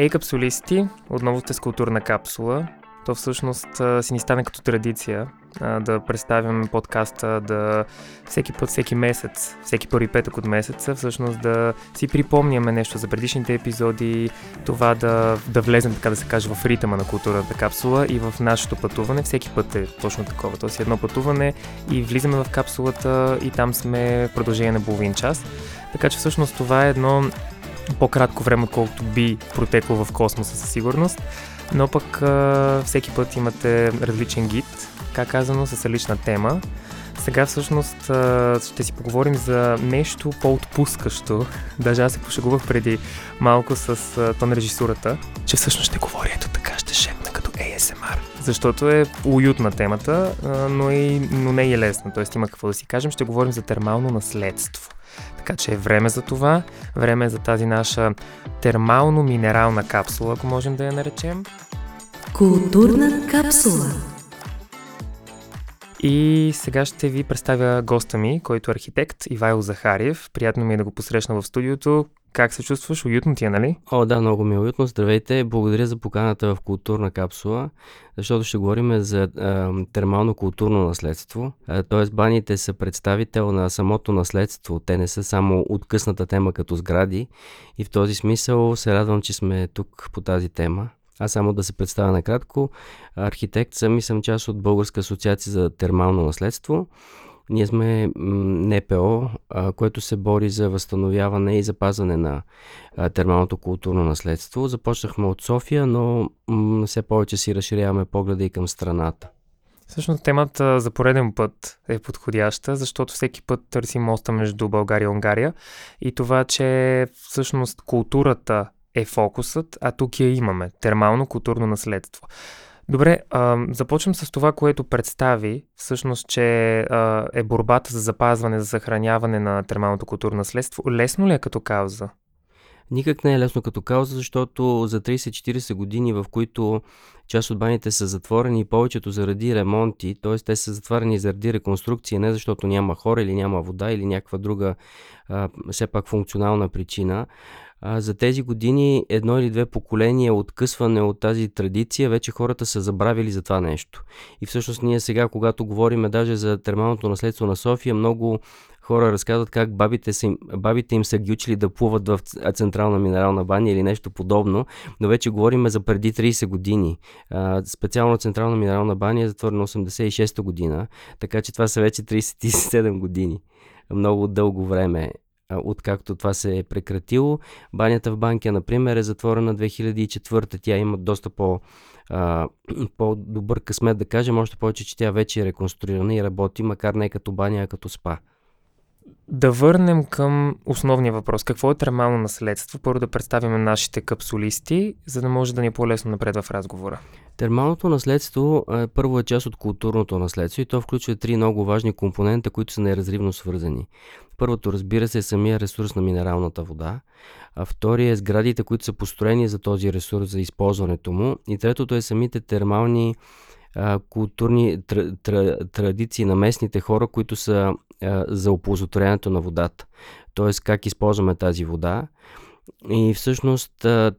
Ей, капсулисти, отново сте с културна капсула. То всъщност си ни стане като традиция да представяме подкаста да всеки път, всеки месец, всеки първи петък от месеца, всъщност да си припомняме нещо за предишните епизоди, това да, да влезем, така да се каже, в ритъма на културната капсула и в нашето пътуване. Всеки път е точно такова. Тоест едно пътуване и влизаме в капсулата и там сме в продължение на половин час. Така че всъщност това е едно по-кратко време, отколкото би протекло в космоса със сигурност. Но пък всеки път имате различен гид, как казано, с различна тема. Сега всъщност ще си поговорим за нещо по-отпускащо. Даже аз се пошегувах преди малко с а, тон режисурата, че всъщност ще говоря ето така, ще шепна като ASMR. Защото е уютна темата, но, и, но не е лесна, т.е. има какво да си кажем. Ще говорим за термално наследство. Така че е време за това, време е за тази наша термално-минерална капсула, ако можем да я наречем. Културна капсула. И сега ще ви представя госта ми, който е архитект Ивайло Захариев. Приятно ми е да го посрещна в студиото. Как се чувстваш? Уютно ти е, нали? О, да, много ми е уютно. Здравейте. Благодаря за поканата в културна капсула, защото ще говорим за а, термално културно наследство. Тоест, баните са представител на самото наследство. Те не са само откъсната тема като сгради. И в този смисъл се радвам, че сме тук по тази тема. Аз само да се представя накратко. Архитект съм и съм част от Българска асоциация за термално наследство. Ние сме НПО, което се бори за възстановяване и запазване на термалното културно наследство. Започнахме от София, но все повече си разширяваме погледа и към страната. Всъщност темата за пореден път е подходяща, защото всеки път търсим моста между България и Унгария и това, че всъщност културата е фокусът, а тук я имаме термално културно наследство. Добре, а, започвам с това, което представи, всъщност, че а, е борбата за запазване, за съхраняване на термалното културно наследство. Лесно ли е като кауза? Никак не е лесно като кауза, защото за 30-40 години, в които част от баните са затворени, повечето заради ремонти, т.е. те са затворени заради реконструкция, не защото няма хора или няма вода или някаква друга а, все пак функционална причина, за тези години едно или две поколения откъсване от тази традиция, вече хората са забравили за това нещо. И всъщност ние сега, когато говорим даже за термалното наследство на София, много хора разказват как бабите, са им, бабите им са ги учили да плуват в централна минерална баня или нещо подобно, но вече говорим за преди 30 години. А, специално централна минерална баня е затворена 86-та година, така че това са вече 37 години. Много дълго време откакто това се е прекратило. Банята в Банкия, например, е затворена 2004. Тя има доста по, а, по-добър късмет, да кажем, още повече, че тя вече е реконструирана и работи, макар не като баня, а като спа. Да върнем към основния въпрос. Какво е термално наследство? Първо да представим нашите капсулисти, за да може да ни е по-лесно напред в разговора. Термалното наследство е първо е част от културното наследство и то включва три много важни компонента, които са неразривно свързани. Първото, разбира се, е самия ресурс на минералната вода, а втория е сградите, които са построени за този ресурс, за използването му и третото е самите термални културни тр, тр, традиции на местните хора, които са за оползотворението на водата. Тоест как използваме тази вода. И всъщност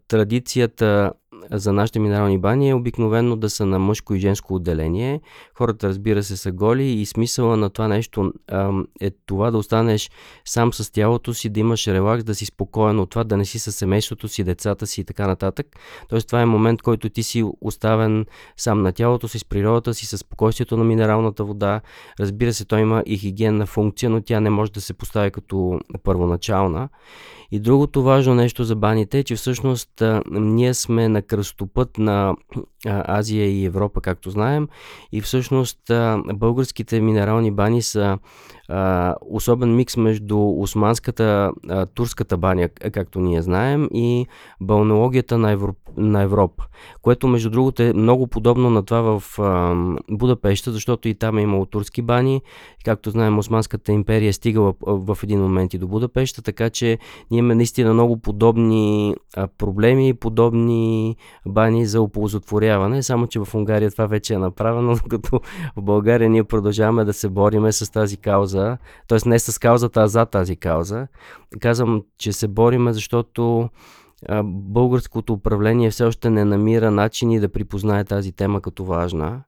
традицията за нашите минерални бани е обикновено да са на мъжко и женско отделение. Хората, разбира се, са голи и смисъла на това нещо е това да останеш сам с тялото си, да имаш релакс, да си спокоен от това, да не си с семейството си, децата си и така нататък. Тоест това е момент, който ти си оставен сам на тялото си, с природата си, с спокойствието на минералната вода. Разбира се, той има и хигиенна функция, но тя не може да се постави като първоначална. И другото важно нещо за баните е, че всъщност а, ние сме на кръстопът на а, Азия и Европа, както знаем. И всъщност а, българските минерални бани са особен микс между османската, а, турската баня, както ние знаем, и балнеологията на, Европ, на Европа. Което, между другото, е много подобно на това в а, Будапеща, защото и там е имало турски бани. Както знаем, Османската империя е стигала в един момент и до Будапеща, така че ние имаме наистина много подобни а, проблеми, подобни бани за оползотворяване, само че в Унгария това вече е направено, като в България ние продължаваме да се бориме с тази кауза, т.е. не с каузата, а за тази кауза. Казвам, че се бориме, защото българското управление все още не намира начини да припознае тази тема като важна.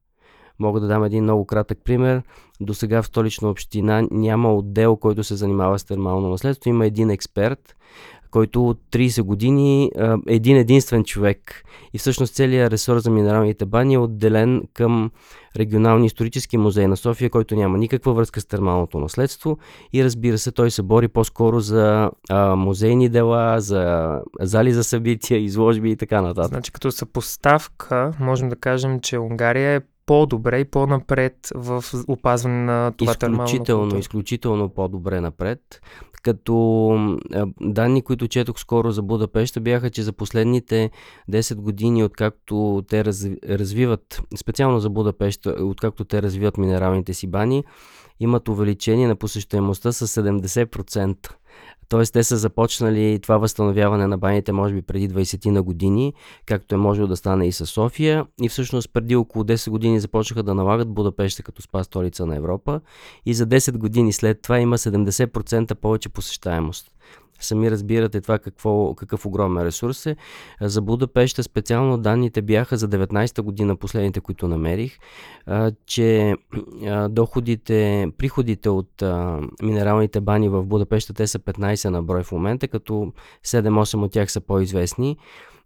Мога да дам един много кратък пример. До сега в столична община няма отдел, който се занимава с термално наследство. Има един експерт, който от 30 години е един единствен човек. И всъщност целият ресор за минералните бани е отделен към регионалния исторически музей на София, който няма никаква връзка с термалното наследство. И разбира се, той се бори по-скоро за а, музейни дела, за зали за събития, изложби и така нататък. Значи като съпоставка, можем да кажем, че Унгария е по-добре и по-напред в опазване на това изключително, изключително по-добре напред. Като данни, които четох скоро за Будапешта, бяха, че за последните 10 години, откакто те развиват, специално за Будапешта, откакто те развиват минералните си бани, имат увеличение на посещаемостта с 70%. Тоест, те са започнали това възстановяване на баните, може би преди 20 на години, както е можело да стане и с София. И всъщност преди около 10 години започнаха да налагат Будапеща като спа столица на Европа. И за 10 години след това има 70% повече посещаемост. Сами разбирате това какво, какъв огромен ресурс е. За Будапеща специално данните бяха за 19-та година, последните, които намерих, че доходите, приходите от минералните бани в Будапеща, те са 15 на брой в момента, като 7-8 от тях са по-известни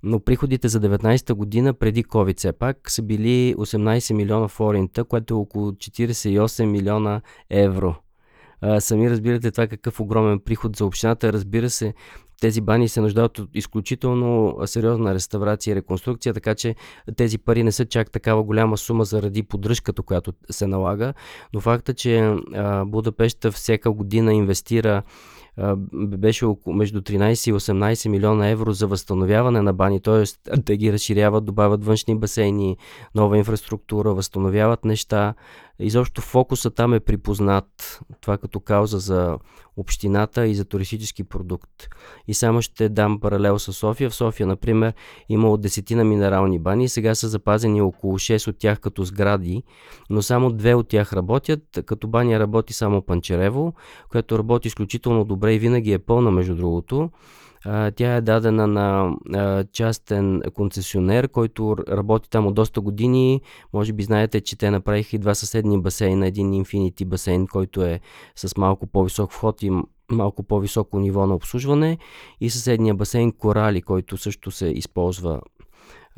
но приходите за 19-та година преди COVID все пак са били 18 милиона форинта, което е около 48 милиона евро. Сами разбирате това какъв огромен приход за общината. Разбира се, тези бани се нуждаят от изключително сериозна реставрация и реконструкция, така че тези пари не са чак такава голяма сума заради поддръжката, която се налага. Но факта, че а, Будапешта всяка година инвестира беше между 13 и 18 милиона евро за възстановяване на бани, т.е. да ги разширяват, добавят външни басейни, нова инфраструктура, възстановяват неща. Изобщо фокуса там е припознат. Това като кауза за общината и за туристически продукт. И само ще дам паралел с София. В София, например, има от десетина минерални бани. Сега са запазени около 6 от тях като сгради, но само две от тях работят. Като баня работи само Панчерево, което работи изключително добре и винаги е пълна, между другото. Тя е дадена на частен концесионер, който работи там от доста години. Може би знаете, че те направиха и два съседни басейна, един Infinity басейн, който е с малко по-висок вход и малко по-високо ниво на обслужване и съседния басейн Корали, който също се използва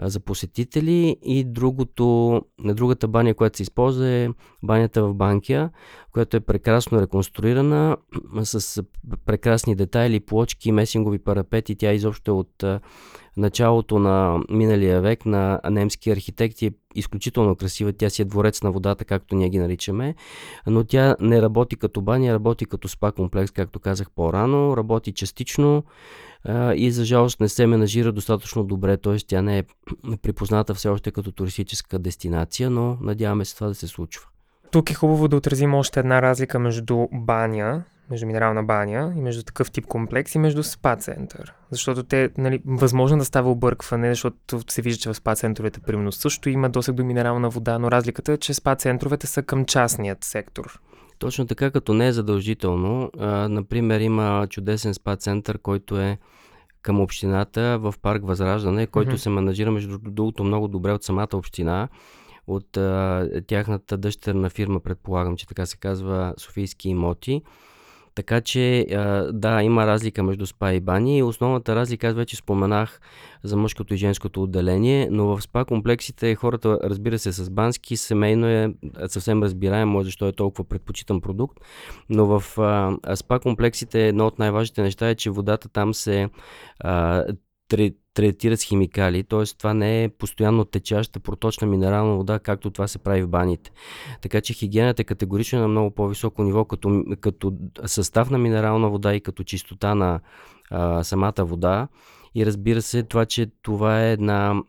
за посетители и другото, другата баня, която се използва е банята в Банкия, която е прекрасно реконструирана с прекрасни детайли, плочки, месингови парапети. Тя изобщо е от началото на миналия век на немски архитекти е изключително красива. Тя си е дворец на водата, както ние ги наричаме, но тя не работи като баня, работи като спа комплекс, както казах по-рано, работи частично и за жалост не се менажира достатъчно добре, т.е. тя не е припозната все още като туристическа дестинация, но надяваме се това да се случва. Тук е хубаво да отразим още една разлика между баня, между минерална баня и между такъв тип комплекс и между спа център. Защото те, нали, възможно да става объркване, защото се вижда, че в спа центровете примерно също има досег до минерална вода, но разликата е, че спа центровете са към частният сектор. Точно така, като не е задължително. А, например, има чудесен спа център, който е към общината в парк Възраждане, който mm-hmm. се менажира между другото много добре от самата община, от а, тяхната дъщерна фирма, предполагам, че така се казва Софийски имоти. Така че, да, има разлика между спа и бани. Основната разлика, аз вече споменах за мъжкото и женското отделение, но в спа комплексите хората, разбира се, с бански, семейно е съвсем разбираемо, защо е толкова предпочитан продукт, но в спа комплексите едно от най-важните неща е, че водата там се третират с химикали, т.е. това не е постоянно течаща проточна минерална вода, както това се прави в баните. Така че хигиената е категорично на много по-високо ниво, като, като състав на минерална вода и като чистота на а, самата вода. И разбира се, това, че това е една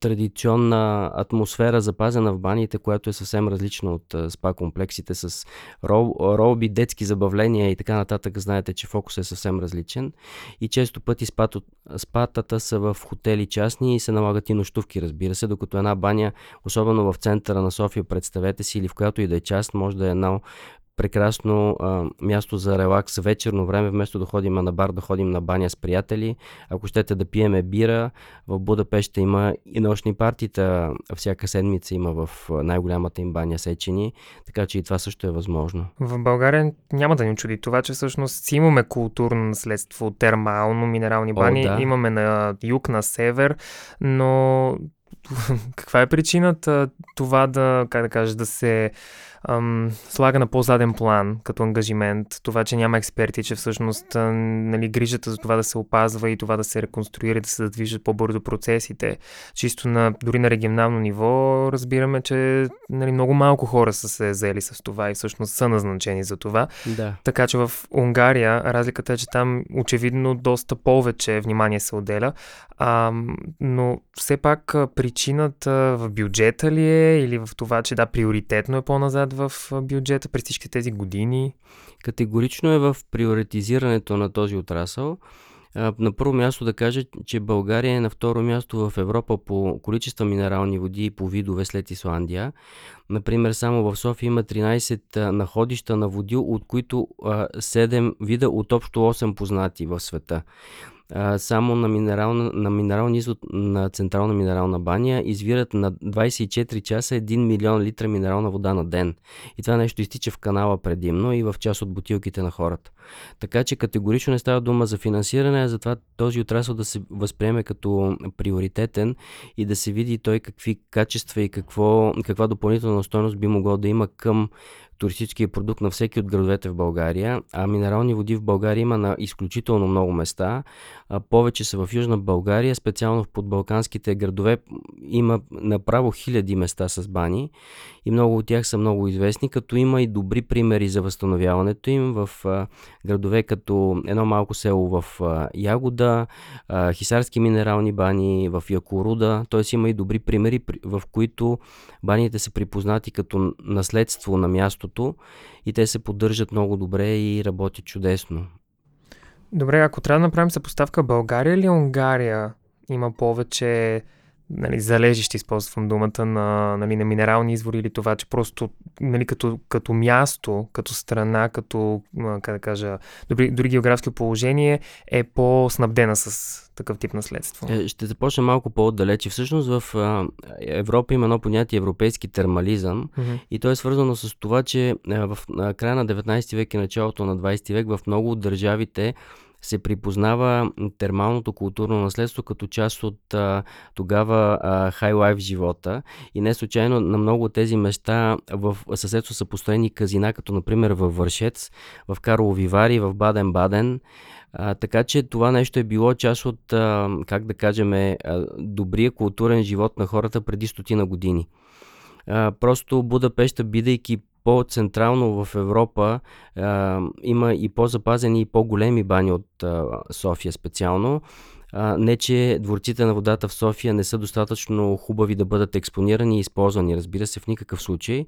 традиционна атмосфера, запазена в баните, която е съвсем различна от спа комплексите с рол, ролби, детски забавления и така нататък. Знаете, че фокус е съвсем различен. И често пъти спато, спатата са в хотели частни и се налагат и нощувки, разбира се, докато една баня, особено в центъра на София, представете си, или в която и да е част, може да е една прекрасно а, място за релакс вечерно време, вместо да ходим на бар, да ходим на баня с приятели. Ако щете да пиеме бира, в Будапеща има и нощни партита, всяка седмица има в най-голямата им баня Сечени, така че и това също е възможно. В България няма да ни чуди това, че всъщност си имаме културно наследство, термално, минерални бани, О, да. имаме на юг, на север, но каква е причината това да, как да кажа, да се ам, слага на по-заден план като ангажимент. Това, че няма експерти, че всъщност а, нали, грижата за това да се опазва и това да се реконструира да се задвижат по-бързо процесите. Чисто на, дори на регионално ниво разбираме, че нали, много малко хора са се заели с това и всъщност са назначени за това. Да. Така че в Унгария разликата е, че там очевидно доста повече внимание се отделя, а, но все пак причината в бюджета ли е или в това, че да, приоритетно е по-назад в бюджета през всички тези години? Категорично е в приоритизирането на този отрасъл. На първо място да кажа, че България е на второ място в Европа по количество минерални води и по видове след Исландия. Например, само в София има 13 находища на води, от които 7 вида от общо 8 познати в света а, само на, минерална, на минерални извод на Централна минерална баня извират на 24 часа 1 милион литра минерална вода на ден. И това нещо изтича в канала предимно и в част от бутилките на хората. Така че категорично не става дума за финансиране, а за това този отрасъл да се възприеме като приоритетен и да се види той какви качества и какво, каква допълнителна стойност би могло да има към туристическия продукт на всеки от градовете в България, а минерални води в България има на изключително много места. А повече са в Южна България, специално в подбалканските градове има направо хиляди места с бани и много от тях са много известни, като има и добри примери за възстановяването им в а, градове като едно малко село в а, Ягода, а, Хисарски минерални бани, в Якоруда, т.е. има и добри примери, в които баните са припознати като наследство на мястото и те се поддържат много добре и работят чудесно. Добре, ако трябва да направим съпоставка България или Унгария има повече нали, залежище, използвам думата, на, нали, на минерални извори или това, че просто нали, като, като място, като страна, като, как да кажа, дори, дори географско положение е по-снабдена с такъв тип наследство. Е, ще започна малко по-отдалече. Всъщност в а, Европа има едно понятие европейски термализъм mm-hmm. и то е свързано с това, че а, в а, края на 19 век и началото на 20 век в много от държавите се припознава термалното културно наследство като част от а, тогава хай лайф живота. И не случайно на много от тези места в съседство са построени казина, като например във Вършец, в Карлови Вари, в Баден-Баден. А, така че това нещо е било част от, а, как да кажем, а, добрия културен живот на хората преди стотина години. А, просто Будапеща, бидейки по-централно в Европа а, има и по-запазени и по-големи бани от а, София специално. А, не, че дворците на водата в София не са достатъчно хубави да бъдат експонирани и използвани, разбира се, в никакъв случай.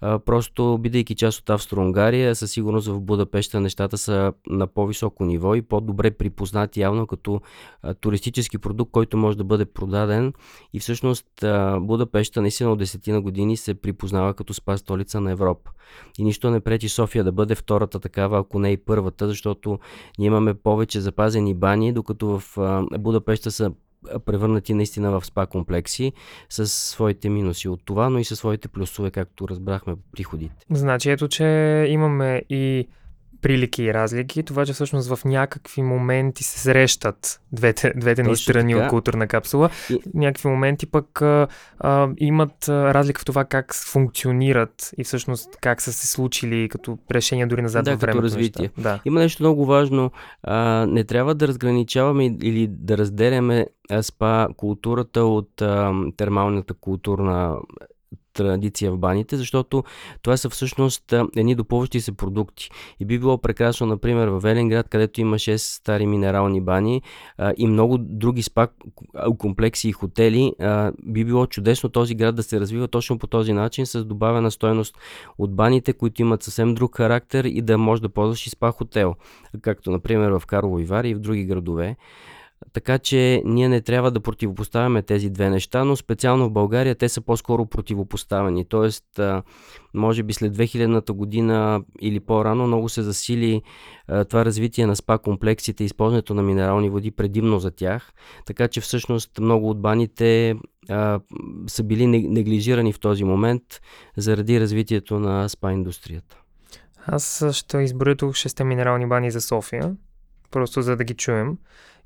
А, просто, бидейки част от Австро-Унгария, със сигурност в Будапеща нещата са на по-високо ниво и по-добре припознати явно като а, туристически продукт, който може да бъде продаден. И всъщност а, Будапеща наистина от десетина години се припознава като спа столица на Европа. И нищо не пречи София да бъде втората такава, ако не и първата, защото ние имаме повече запазени бани, докато в Будапеща са превърнати наистина в спа комплекси с своите минуси от това, но и със своите плюсове, както разбрахме приходите. Значи ето, че имаме и прилики и разлики, това, че всъщност в някакви моменти се срещат двете, двете ни страни от културна капсула. И... Някакви моменти пък а, а, имат разлика в това как функционират и всъщност как са се случили като решения дори назад да, във времето. развитие. Да. Има нещо много важно. А, не трябва да разграничаваме или да разделяме спа културата от а, термалната културна традиция в баните, защото това са всъщност едни допълващи се продукти. И би било прекрасно, например, в Веленград, където има 6 стари минерални бани а, и много други спа комплекси и хотели, а, би било чудесно този град да се развива точно по този начин, с добавена стоеност от баните, които имат съвсем друг характер и да може да ползваш и спа хотел, както например в Карлово и и в други градове. Така че ние не трябва да противопоставяме тези две неща, но специално в България те са по-скоро противопоставени. Тоест, може би след 2000-та година или по-рано много се засили това развитие на спа комплексите, използването на минерални води предимно за тях, така че всъщност много от баните са били неглижирани в този момент заради развитието на спа индустрията. Аз ще изброя тук шесте минерални бани за София, просто за да ги чуем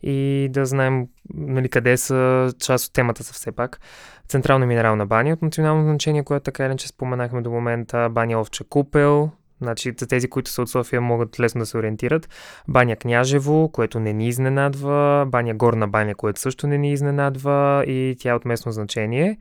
и да знаем нали, къде са, част от темата са все пак. Централна минерална баня от национално значение, която така или че споменахме до момента, баня Овча Купел, Значи, тези, които са от София, могат лесно да се ориентират. Баня Княжево, което не ни изненадва. Баня Горна баня, което също не ни изненадва и тя е от местно значение.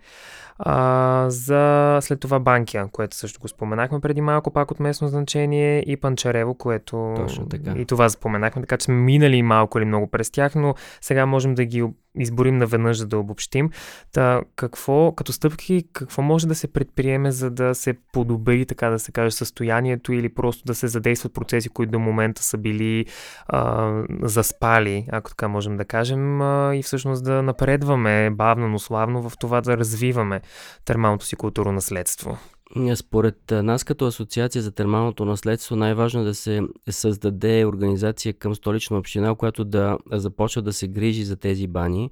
А, за след това Банкия, което също го споменахме преди малко, пак от местно значение, и Панчарево, което Точно така. и това споменахме, така че сме минали малко или много през тях, но сега можем да ги изборим наведнъж, за да обобщим. Та, какво, като стъпки, какво може да се предприеме, за да се подобри, така да се каже, състоянието или просто да се задействат процеси, които до момента са били а, заспали, ако така можем да кажем, а, и всъщност да напредваме бавно, но славно в това да развиваме термалното си културно наследство? Според нас като Асоциация за термалното наследство най-важно е да се създаде организация към столична община, която да започва да се грижи за тези бани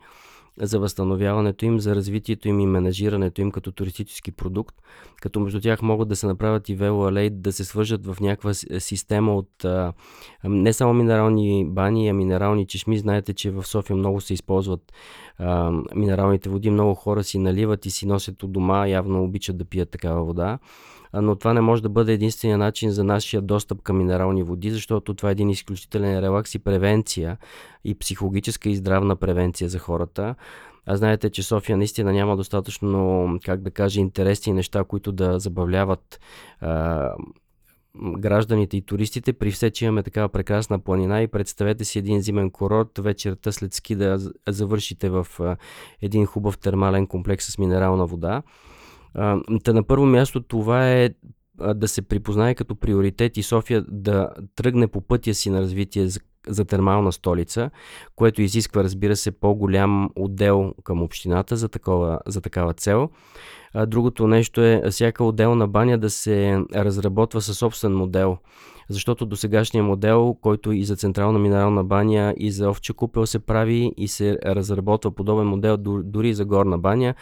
за възстановяването им, за развитието им и менажирането им като туристически продукт, като между тях могат да се направят и велоалей, да се свържат в някаква система от не само минерални бани, а минерални чешми. Знаете, че в София много се използват минералните води, много хора си наливат и си носят от дома, явно обичат да пият такава вода но това не може да бъде единствения начин за нашия достъп към минерални води, защото това е един изключителен релакс и превенция, и психологическа и здравна превенция за хората. А знаете, че София наистина няма достатъчно, как да кажа, интересни неща, които да забавляват а, гражданите и туристите, при все, че имаме такава прекрасна планина и представете си един зимен курорт, вечерта след ски да завършите в един хубав термален комплекс с минерална вода. Та на първо място това е да се припознае като приоритет и София да тръгне по пътя си на развитие за, за термална столица, което изисква, разбира се, по-голям отдел към общината за, такова, за такава цел. Другото нещо е всяка отделна баня да се разработва със собствен модел защото до сегашния модел, който и за централна минерална баня и за овче купел се прави и се разработва подобен модел дори за горна баня,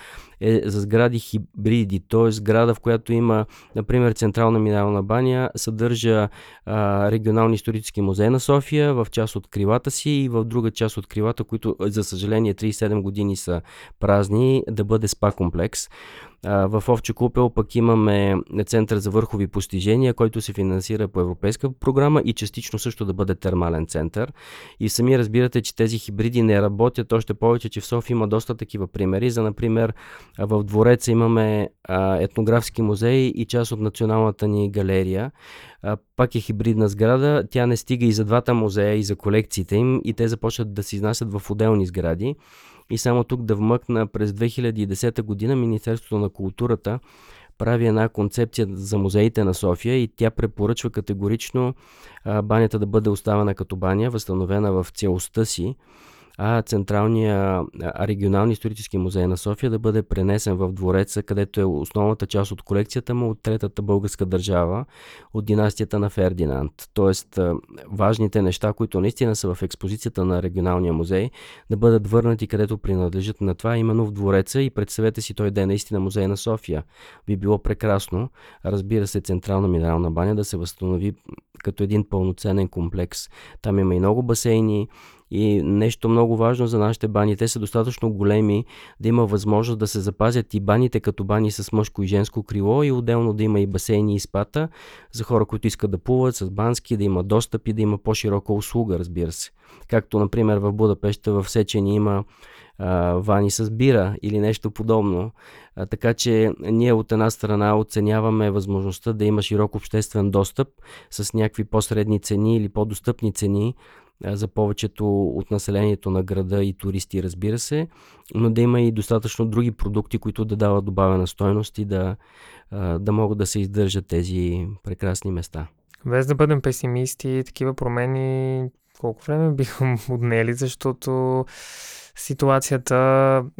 е за сгради хибриди, т.е. сграда, в която има, например, централна минерална баня, съдържа а, регионални исторически музей на София в част от крилата си и в друга част от крилата, които, за съжаление, 37 години са празни, да бъде спа комплекс. В Овче Купел пък имаме Център за върхови постижения, който се финансира по европейска програма и частично също да бъде термален център. И сами разбирате, че тези хибриди не работят, още повече, че в София има доста такива примери. За, например, в Двореца имаме етнографски музей и част от националната ни галерия. Пак е хибридна сграда, тя не стига и за двата музея, и за колекциите им, и те започват да се изнасят в отделни сгради. И само тук да вмъкна през 2010 година Министерството на културата прави една концепция за музеите на София и тя препоръчва категорично банята да бъде оставена като баня, възстановена в целостта си а Централния а регионални исторически музей на София да бъде пренесен в двореца, където е основната част от колекцията му от третата българска държава, от династията на Фердинанд. Тоест, важните неща, които наистина са в експозицията на регионалния музей, да бъдат върнати където принадлежат на това, именно в двореца и представете си той да е наистина музей на София. Би било прекрасно, разбира се, Централна минерална баня да се възстанови като един пълноценен комплекс. Там има и много басейни, и нещо много важно за нашите бани, те са достатъчно големи да има възможност да се запазят и баните като бани с мъжко и женско крило и отделно да има и басейни и спата за хора, които искат да плуват с бански, да има достъп и да има по-широка услуга, разбира се. Както, например, в Будапеща в Сечени има вани с бира или нещо подобно. Така че ние от една страна оценяваме възможността да има широк обществен достъп с някакви по-средни цени или по-достъпни цени за повечето от населението на града и туристи, разбира се, но да има и достатъчно други продукти, които да дават добавена стойност и да, да могат да се издържат тези прекрасни места. Без да бъдем песимисти, такива промени колко време биха отнели, защото ситуацията,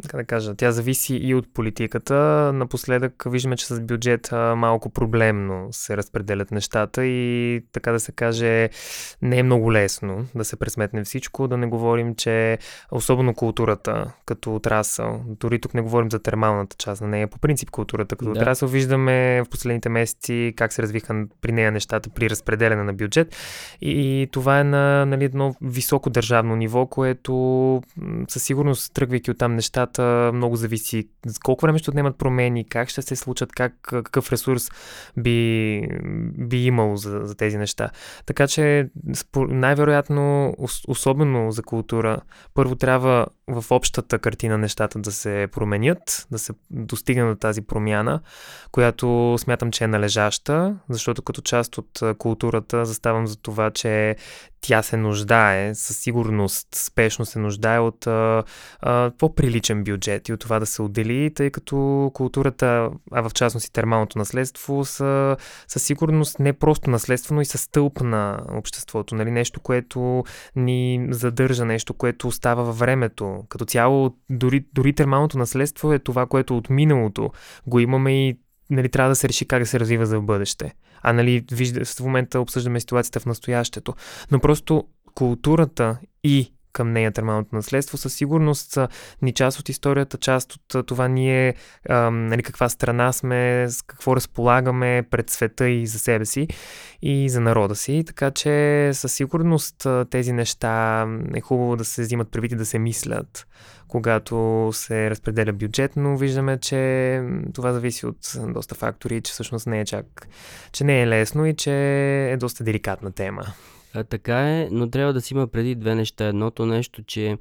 как да кажа, тя зависи и от политиката. Напоследък виждаме, че с бюджета малко проблемно се разпределят нещата и така да се каже, не е много лесно да се пресметне всичко. Да не говорим, че особено културата като отрасъл, дори тук не говорим за термалната част на нея, по принцип културата като да. отрасъл, виждаме в последните месеци как се развиха при нея нещата при разпределяне на бюджет и това е на нали, едно високо държавно ниво, което със сигурност, тръгвайки от там нещата, много зависи колко време ще отнемат промени, как ще се случат, как, какъв ресурс би, би имал за, за тези неща. Така че най-вероятно, особено за култура, първо трябва в общата картина нещата да се променят, да се достигне до тази промяна, която смятам, че е належаща, защото като част от културата заставам за това, че тя се нуждае, със сигурност спешно се нуждае от а, а, по-приличен бюджет и от това да се отдели, тъй като културата, а в частност и термалното наследство, са със сигурност не просто наследство, но и са стълб на обществото. Нали? Нещо, което ни задържа, нещо, което остава във времето. Като цяло, дори, дори термалното наследство е това, което от миналото го имаме и нали, трябва да се реши как да се развива за в бъдеще. А нали, вижда, в момента обсъждаме ситуацията в настоящето. Но просто културата и към нея термалното наследство, със сигурност са ни част от историята, част от това ние, а, нали, каква страна сме, с какво разполагаме пред света и за себе си и за народа си. Така че със сигурност тези неща е хубаво да се взимат предвид и да се мислят когато се разпределя бюджет, но виждаме, че това зависи от доста фактори, че всъщност не е чак, че не е лесно и че е доста деликатна тема. А, така е, но трябва да си има преди две неща. Едното нещо, че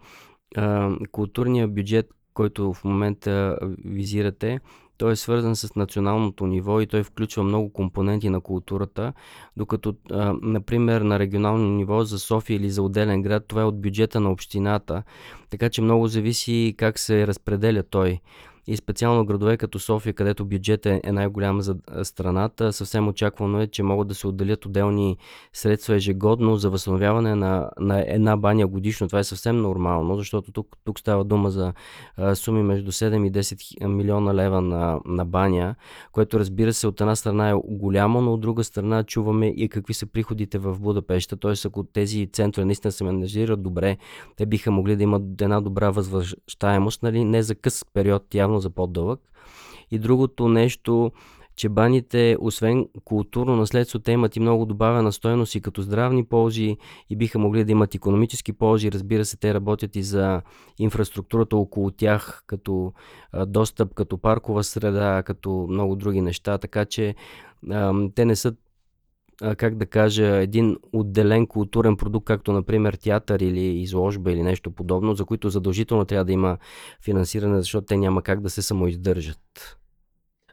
а, културният бюджет, който в момента визирате, той е свързан с националното ниво и той включва много компоненти на културата, докато, а, например, на регионално ниво за София или за отделен град, това е от бюджета на общината, така че много зависи как се разпределя той и специално градове като София, където бюджетът е най-голям за страната, съвсем очаквано е, че могат да се отделят отделни средства ежегодно за възстановяване на, на една баня годишно. Това е съвсем нормално, защото тук, тук става дума за суми между 7 и 10 милиона лева на, на баня, което разбира се от една страна е голямо, но от друга страна чуваме и какви са приходите в Будапешта. Т.е. ако тези центрове наистина се менажират добре, те биха могли да имат една добра възвръщаемост, нали? не за къс период явно за по-дълъг. И другото нещо, че баните, освен културно наследство, те имат и много добавена стоеност и като здравни ползи и биха могли да имат економически ползи. Разбира се, те работят и за инфраструктурата около тях, като достъп, като паркова среда, като много други неща. Така че те не са как да кажа, един отделен културен продукт, както например театър или изложба или нещо подобно, за които задължително трябва да има финансиране, защото те няма как да се самоиздържат.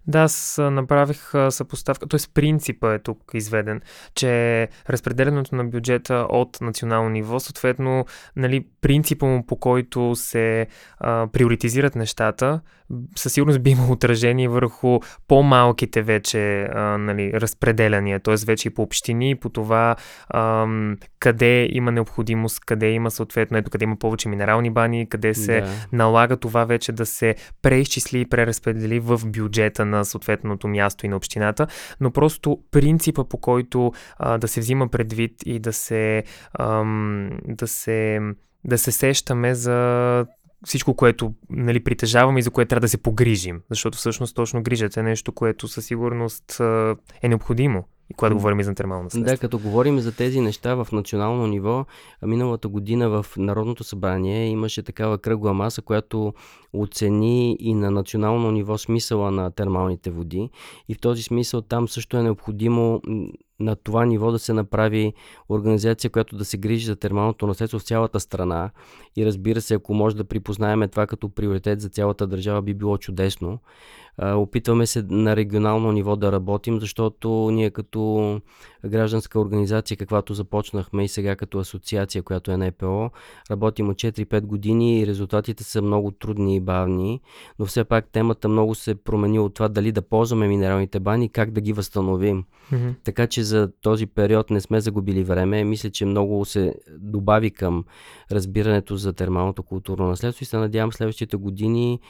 Да, аз направих съпоставка, т.е. принципа е тук изведен, че разпределенето на бюджета от национално ниво, съответно, нали, принципа му по който се а, приоритизират нещата, със сигурност би имало отражение върху по-малките вече а, нали, разпределяния, т.е. вече и по общини, по това а, къде има необходимост, къде има съответно, ето къде има повече минерални бани, къде се да. налага това вече да се преизчисли и преразпредели в бюджета на съответното място и на общината, но просто принципа по който а, да се взима предвид и да се, ам, да се да се сещаме за всичко, което нали, притежаваме и за което трябва да се погрижим. Защото всъщност точно грижата е нещо, което със сигурност е необходимо. И когато говорим и за термална Да, като говорим за тези неща в национално ниво, миналата година в Народното събрание имаше такава кръгла маса, която оцени и на национално ниво смисъла на термалните води. И в този смисъл там също е необходимо на това ниво да се направи организация, която да се грижи за термалното наследство в цялата страна. И разбира се, ако може да припознаеме това като приоритет за цялата държава, би било чудесно. Опитваме се на регионално ниво да работим, защото ние като гражданска организация, каквато започнахме и сега като асоциация, която е на ЕПО, работим от 4-5 години и резултатите са много трудни и бавни, но все пак темата много се промени от това дали да ползваме минералните бани, как да ги възстановим. Mm-hmm. Така че за този период не сме загубили време. Мисля, че много се добави към разбирането за термалното културно наследство и се надявам следващите години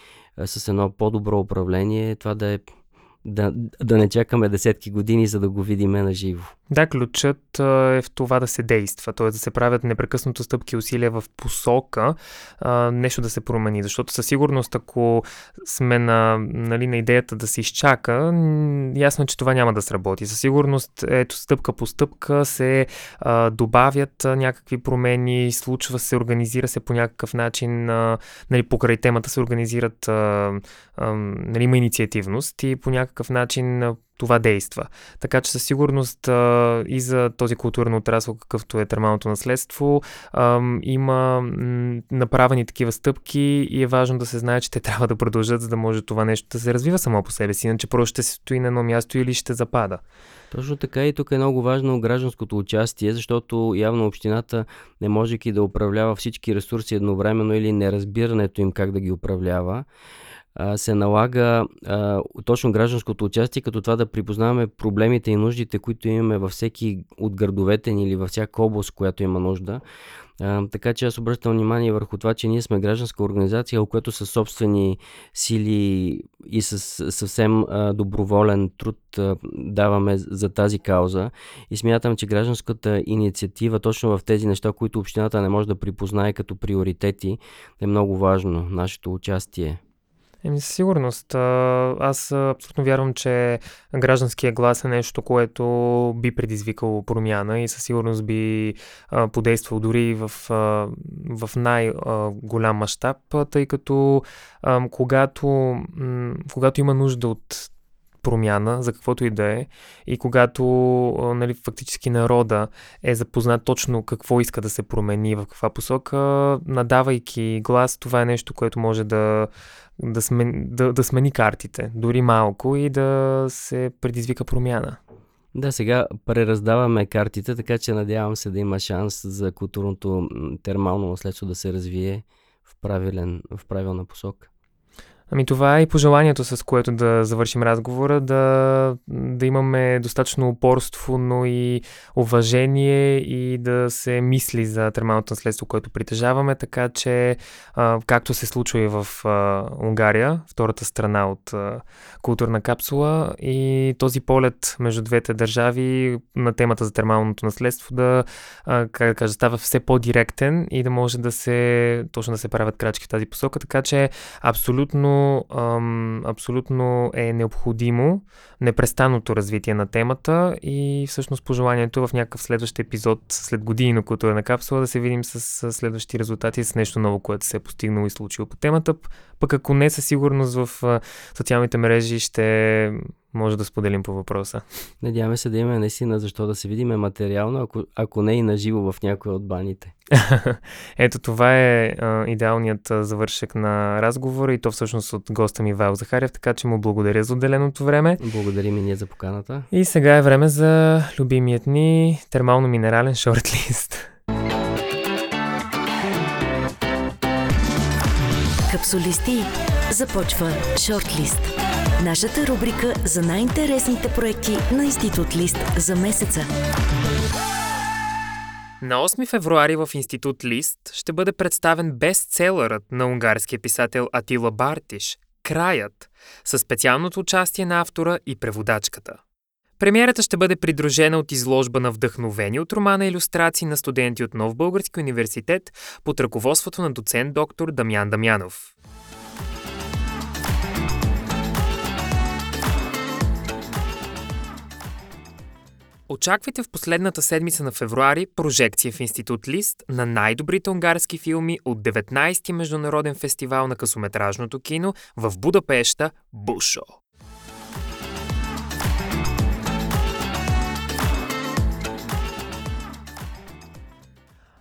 с едно по-добро управление това да е да, да не чакаме десетки години, за да го видиме на живо. Да, ключът е в това да се действа, т.е. да се правят непрекъснато стъпки и усилия в посока нещо да се промени, защото със сигурност, ако сме на, нали, на идеята да се изчака, ясно е, че това няма да сработи. Със сигурност, ето, стъпка по стъпка се а, добавят някакви промени, случва се, организира се по някакъв начин, а, нали, покрай темата се организират, а, а, нали, има инициативност и по някакъв начин това действа. Така че със сигурност а, и за този културен отрасъл, какъвто е термалното наследство, а, има м, направени такива стъпки и е важно да се знае, че те трябва да продължат, за да може това нещо да се развива само по себе си, иначе просто ще се стои на едно място или ще запада. Точно така и тук е много важно гражданското участие, защото явно общината, не можейки да управлява всички ресурси едновременно или неразбирането им как да ги управлява, се налага а, точно гражданското участие, като това да припознаваме проблемите и нуждите, които имаме във всеки от градовете ни или във всяка област, която има нужда. А, така че аз обръщам внимание върху това, че ние сме гражданска организация, която със собствени сили и с съвсем а, доброволен труд а, даваме за тази кауза. И смятам, че гражданската инициатива точно в тези неща, които общината не може да припознае като приоритети, е много важно, нашето участие. Еми, със сигурност. Аз абсолютно вярвам, че гражданския глас е нещо, което би предизвикало промяна и със сигурност би подействал дори в, в най-голям мащаб, тъй като когато, когато има нужда от промяна, за каквото и да е, и когато нали, фактически народа е запознат точно какво иска да се промени, в каква посока, надавайки глас, това е нещо, което може да, да, смен, да, да смени картите, дори малко и да се предизвика промяна. Да, сега прераздаваме картите, така че надявам се да има шанс за културното термално наследство да се развие в, правилен, в правилна посока. Ами това е и пожеланието, с което да завършим разговора, да, да имаме достатъчно упорство, но и уважение и да се мисли за термалното наследство, което притежаваме, така че а, както се случва и в а, Унгария, втората страна от а, културна капсула и този полет между двете държави на темата за термалното наследство да, а, как да кажа, става все по-директен и да може да се, точно да се правят крачки в тази посока, така че абсолютно ам, абсолютно е необходимо непрестанното развитие на темата и всъщност пожеланието в някакъв следващ епизод след години на културна капсула да се видим с, следващи резултати, с нещо ново, което се е постигнало и случило по темата. Пък ако не, със сигурност в социалните мрежи ще може да споделим по въпроса. Надяваме се да имаме наистина защо да се видиме материално, ако, ако не и наживо в някои от баните. Ето това е а, идеалният а, завършек на разговора и то всъщност от госта ми Вайл Захарев, така че му благодаря за отделеното време. Благодарим и ние за поканата. И сега е време за любимият ни термално-минерален шортлист. Капсулисти започва шортлист. Нашата рубрика за най-интересните проекти на Институт Лист за месеца. На 8 февруари в Институт Лист ще бъде представен бестселърът на унгарския писател Атила Бартиш «Краят» със специалното участие на автора и преводачката. Премиерата ще бъде придружена от изложба на вдъхновени от романа иллюстрации на студенти от Нов Български университет под ръководството на доцент доктор Дамян Дамянов. Очаквайте в последната седмица на февруари прожекция в Институт Лист на най-добрите унгарски филми от 19-ти Международен фестивал на късометражното кино в Будапешта Бушо.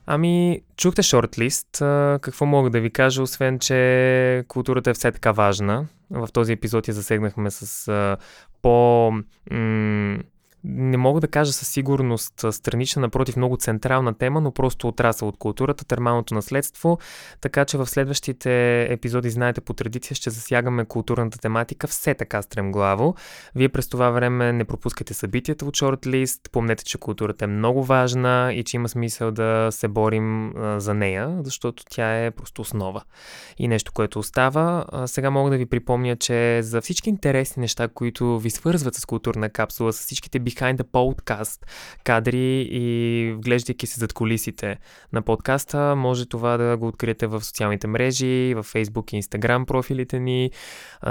Ами, чухте шортлист. Какво мога да ви кажа, освен, че културата е все така важна. В този епизод я засегнахме с по... М- не мога да кажа със сигурност странична, напротив, много централна тема, но просто отрасъл от културата, термалното наследство. Така че в следващите епизоди, знаете, по традиция ще засягаме културната тематика все така стремглаво. Вие през това време не пропускайте събитията от Shortlist. Помнете, че културата е много важна и че има смисъл да се борим за нея, защото тя е просто основа. И нещо, което остава. Сега мога да ви припомня, че за всички интересни неща, които ви свързват с културна капсула, с всичките behind the podcast кадри и вглеждайки се зад колисите на подкаста, може това да го откриете в социалните мрежи, в Facebook и Instagram профилите ни,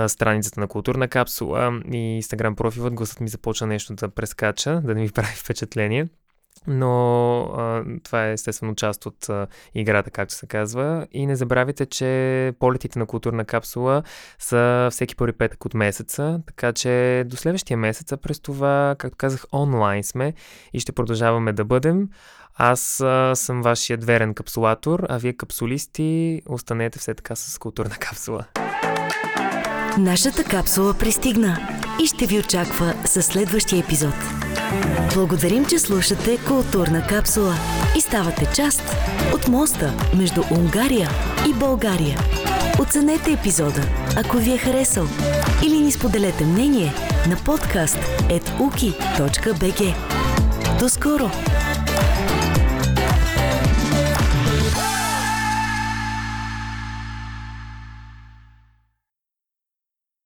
страницата на културна капсула и Instagram профилът. Гласът ми започва нещо да прескача, да не ми прави впечатление но а, това е естествено част от а, играта, както се казва. И не забравяйте, че полетите на културна капсула са всеки първи петък от месеца, така че до следващия месец, през това, както казах, онлайн сме и ще продължаваме да бъдем. Аз а, съм вашият верен капсулатор, а вие капсулисти останете все така с културна капсула. Нашата капсула пристигна и ще ви очаква със следващия епизод. Благодарим, че слушате Културна капсула и ставате част от моста между Унгария и България. Оценете епизода, ако ви е харесал, или ни споделете мнение на подкаст.уki.bg. До скоро!